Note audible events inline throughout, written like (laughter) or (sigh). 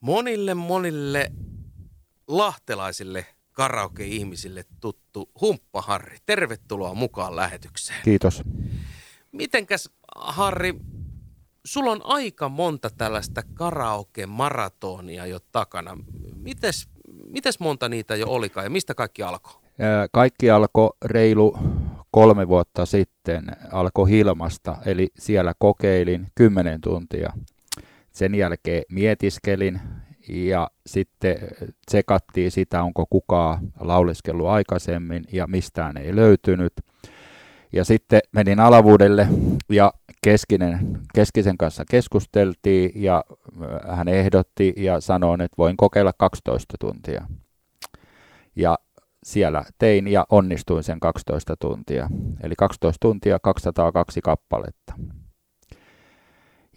monille monille lahtelaisille karaoke-ihmisille tuttu Humppa Harri. Tervetuloa mukaan lähetykseen. Kiitos. Mitenkäs Harri, sulla on aika monta tällaista karaoke-maratonia jo takana. Mites, mites monta niitä jo olikaan ja mistä kaikki alkoi? Kaikki alkoi reilu kolme vuotta sitten, alkoi Hilmasta, eli siellä kokeilin kymmenen tuntia. Sen jälkeen mietiskelin ja sitten tsekattiin sitä, onko kukaan lauleskellut aikaisemmin ja mistään ei löytynyt. Ja sitten menin alavuudelle ja Keskinen, Keskisen kanssa keskusteltiin ja hän ehdotti ja sanoi, että voin kokeilla 12 tuntia. Ja siellä tein ja onnistuin sen 12 tuntia. Eli 12 tuntia 202 kappaletta.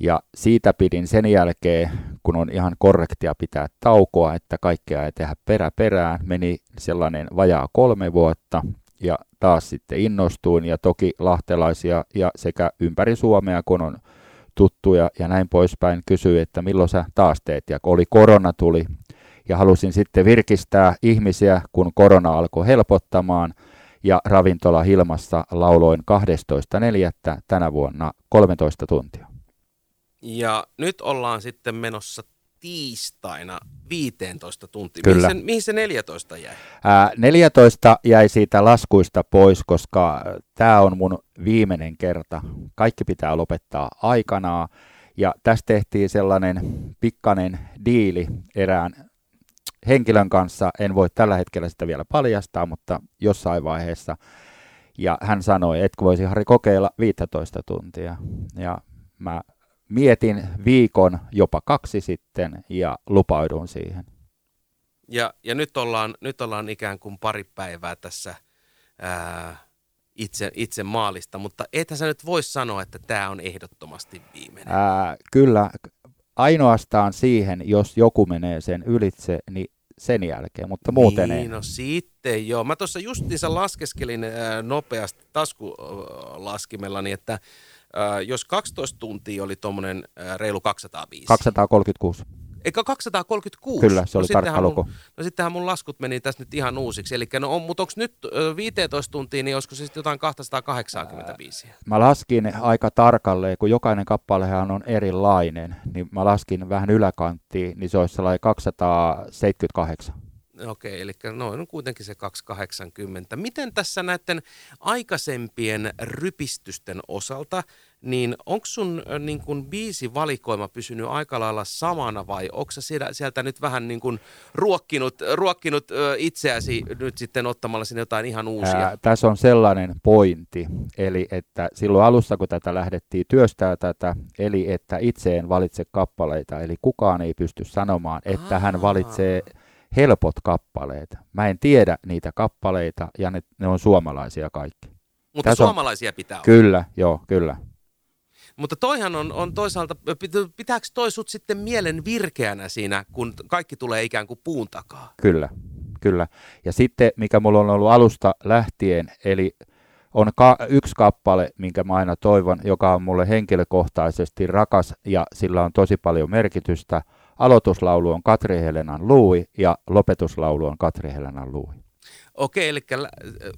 Ja siitä pidin sen jälkeen, kun on ihan korrektia pitää taukoa, että kaikkea ei tehdä perä perään, meni sellainen vajaa kolme vuotta ja taas sitten innostuin ja toki lahtelaisia ja sekä ympäri Suomea, kun on tuttuja ja näin poispäin, kysyi, että milloin sä taas teet. Ja oli korona tuli ja halusin sitten virkistää ihmisiä, kun korona alkoi helpottamaan ja ravintola Hilmassa lauloin 12.4. tänä vuonna 13 tuntia. Ja nyt ollaan sitten menossa tiistaina 15 tuntia. Kyllä. Mihin se, mihin se 14 jäi? Ää, 14 jäi siitä laskuista pois, koska tämä on mun viimeinen kerta. Kaikki pitää lopettaa aikanaan. Ja tästä tehtiin sellainen pikkainen diili erään henkilön kanssa. En voi tällä hetkellä sitä vielä paljastaa, mutta jossain vaiheessa. Ja hän sanoi, että voisi Harri kokeilla 15 tuntia. Ja mä mietin viikon, jopa kaksi sitten ja lupaudun siihen. Ja, ja nyt, ollaan, nyt ollaan ikään kuin pari päivää tässä ää, itse, itse maalista, mutta ethän sä nyt voi sanoa, että tämä on ehdottomasti viimeinen. Ää, kyllä, ainoastaan siihen, jos joku menee sen ylitse, niin sen jälkeen, mutta muuten niin, ei. no sitten joo. Mä tuossa justiinsa laskeskelin ää, nopeasti taskulaskimellani, että ää, jos 12 tuntia oli tuommoinen reilu 205. 236. Eikä 236? Kyllä, se oli no tarkka luku. No sittenhän mun laskut meni tässä nyt ihan uusiksi. Eli no on, mutta onko nyt 15 tuntia, niin olisiko se sitten jotain 285? Mä laskin aika tarkalleen, kun jokainen kappalehan on erilainen, niin mä laskin vähän yläkanttiin, niin se olisi sellainen 278. Okei, eli noin on kuitenkin se 280. Miten tässä näiden aikaisempien rypistysten osalta, niin onko sun niin kun biisi valikoima pysynyt aika lailla samana vai onko sieltä, sieltä nyt vähän niin kun ruokkinut, ruokkinut itseäsi nyt sitten ottamalla sinne jotain ihan uusia? Ää, tässä on sellainen pointti, eli että silloin alussa kun tätä lähdettiin työstää tätä, eli että itse en valitse kappaleita, eli kukaan ei pysty sanomaan, että Aa. hän valitsee helpot kappaleet. Mä en tiedä niitä kappaleita ja ne, ne on suomalaisia kaikki. Mutta Tässä suomalaisia on, pitää olla. Kyllä, joo, kyllä. Mutta toihan on, on toisaalta, pitääkö toi sut sitten mielen virkeänä siinä, kun kaikki tulee ikään kuin puun takaa? Kyllä, kyllä. Ja sitten, mikä mulla on ollut alusta lähtien, eli on ka- yksi kappale, minkä mä aina toivon, joka on mulle henkilökohtaisesti rakas ja sillä on tosi paljon merkitystä – Aloituslaulu on Katri Helenan Lui ja lopetuslaulu on Katri Helenan Lui. Okei, eli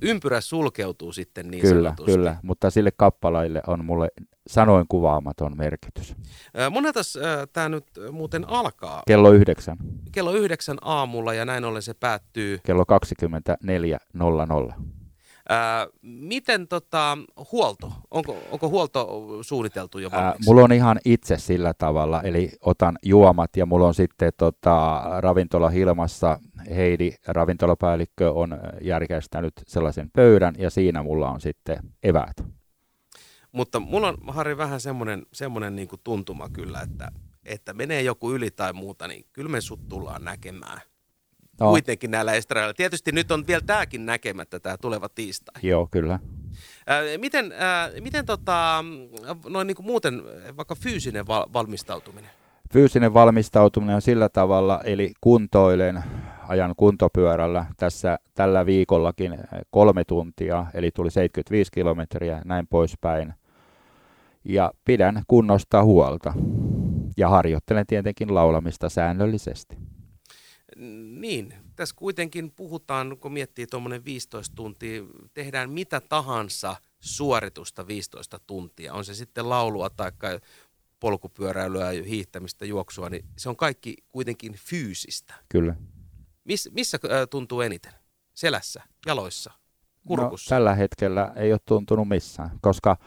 ympyrä sulkeutuu sitten niin Kyllä, sanotusti. kyllä, mutta sille kappaleille on mulle sanoin kuvaamaton merkitys. Monetas tämä nyt muuten alkaa? Kello yhdeksän. Kello yhdeksän aamulla ja näin ollen se päättyy? Kello 24.00. Ää, miten tota, huolto? Onko, onko huolto suunniteltu jo valmiiksi? Ää, mulla on ihan itse sillä tavalla, eli otan juomat ja mulla on sitten tota, ravintola Hilmassa, Heidi, ravintolapäällikkö, on järjestänyt sellaisen pöydän ja siinä mulla on sitten eväät. Mutta mulla on, Harri, vähän semmoinen, semmoinen niin tuntuma kyllä, että, että menee joku yli tai muuta, niin kyllä me sut tullaan näkemään no. kuitenkin näillä estrailla. Tietysti nyt on vielä tämäkin näkemättä, tämä tuleva tiistai. Joo, kyllä. Miten miten tota, noin niin kuin muuten vaikka fyysinen val- valmistautuminen? Fyysinen valmistautuminen on sillä tavalla, eli kuntoilen, ajan kuntopyörällä tässä tällä viikollakin kolme tuntia, eli tuli 75 kilometriä, näin poispäin. Ja pidän kunnosta huolta. Ja harjoittelen tietenkin laulamista säännöllisesti. Niin, tässä kuitenkin puhutaan, kun miettii tuommoinen 15 tuntia, tehdään mitä tahansa suoritusta 15 tuntia. On se sitten laulua tai polkupyöräilyä, hiihtämistä, juoksua, niin se on kaikki kuitenkin fyysistä. Kyllä. Miss, missä tuntuu eniten? Selässä, jaloissa, kurkussa? No, tällä hetkellä ei ole tuntunut missään, koska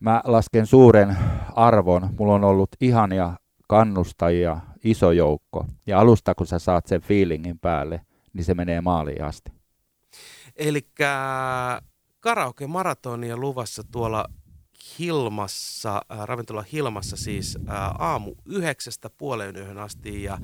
mä lasken suuren arvon. Mulla on ollut ihania kannustajia, iso joukko. Ja alusta, kun sä saat sen fiilingin päälle, niin se menee maaliin asti. Eli karaoke-maratonia luvassa tuolla Hilmassa, äh, ravintola Hilmassa siis äh, aamu yhdeksästä puoleen yhden asti ja,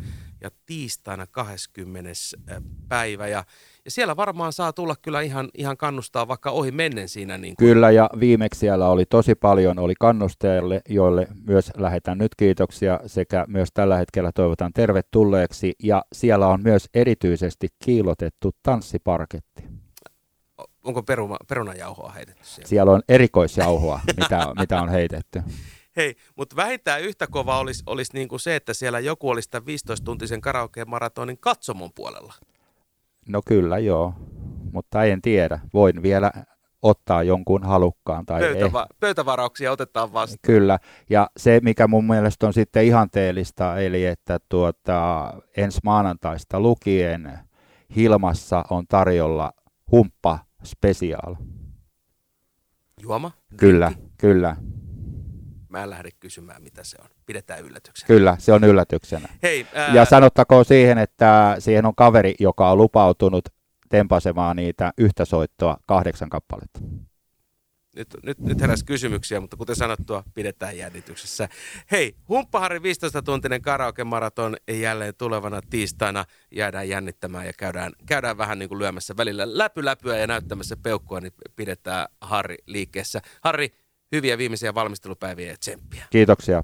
ja tiistaina 20. Äh, päivä. Ja, ja siellä varmaan saa tulla kyllä ihan, ihan kannustaa vaikka ohi mennen siinä. Niin kuin. Kyllä ja viimeksi siellä oli tosi paljon, oli kannustajille, joille myös lähetän nyt kiitoksia sekä myös tällä hetkellä toivotan tervetulleeksi. Ja siellä on myös erityisesti kiilotettu tanssiparketti onko peruma, perunajauhoa heitetty siellä? Siellä on erikoisjauhoa, (laughs) mitä, mitä on heitetty. Hei, mutta vähintään yhtä kova olisi, olisi niin kuin se, että siellä joku olisi tämän 15-tuntisen karaoke-maratonin katsomon puolella. No kyllä, joo. Mutta en tiedä. Voin vielä ottaa jonkun halukkaan. Tai Pöytäva- eh... Pöytävarauksia otetaan vastaan. Kyllä, ja se mikä mun mielestä on sitten ihanteellista, eli että tuota, ensi maanantaista lukien Hilmassa on tarjolla humppa Special. Juoma? Kyllä, Rinkki. kyllä. Mä en lähde kysymään, mitä se on. Pidetään yllätyksenä. Kyllä, se on yllätyksenä. Hei, ää... Ja sanottakoon siihen, että siihen on kaveri, joka on lupautunut tempasemaan niitä yhtä soittoa kahdeksan kappaletta nyt, nyt, nyt heräs kysymyksiä, mutta kuten sanottua, pidetään jännityksessä. Hei, Humppaharri 15-tuntinen karaoke-maraton jälleen tulevana tiistaina. Jäädään jännittämään ja käydään, käydään vähän niin kuin lyömässä välillä läpyläpyä ja näyttämässä peukkua, niin pidetään Harri liikkeessä. Harri, hyviä viimeisiä valmistelupäiviä ja tsemppiä. Kiitoksia.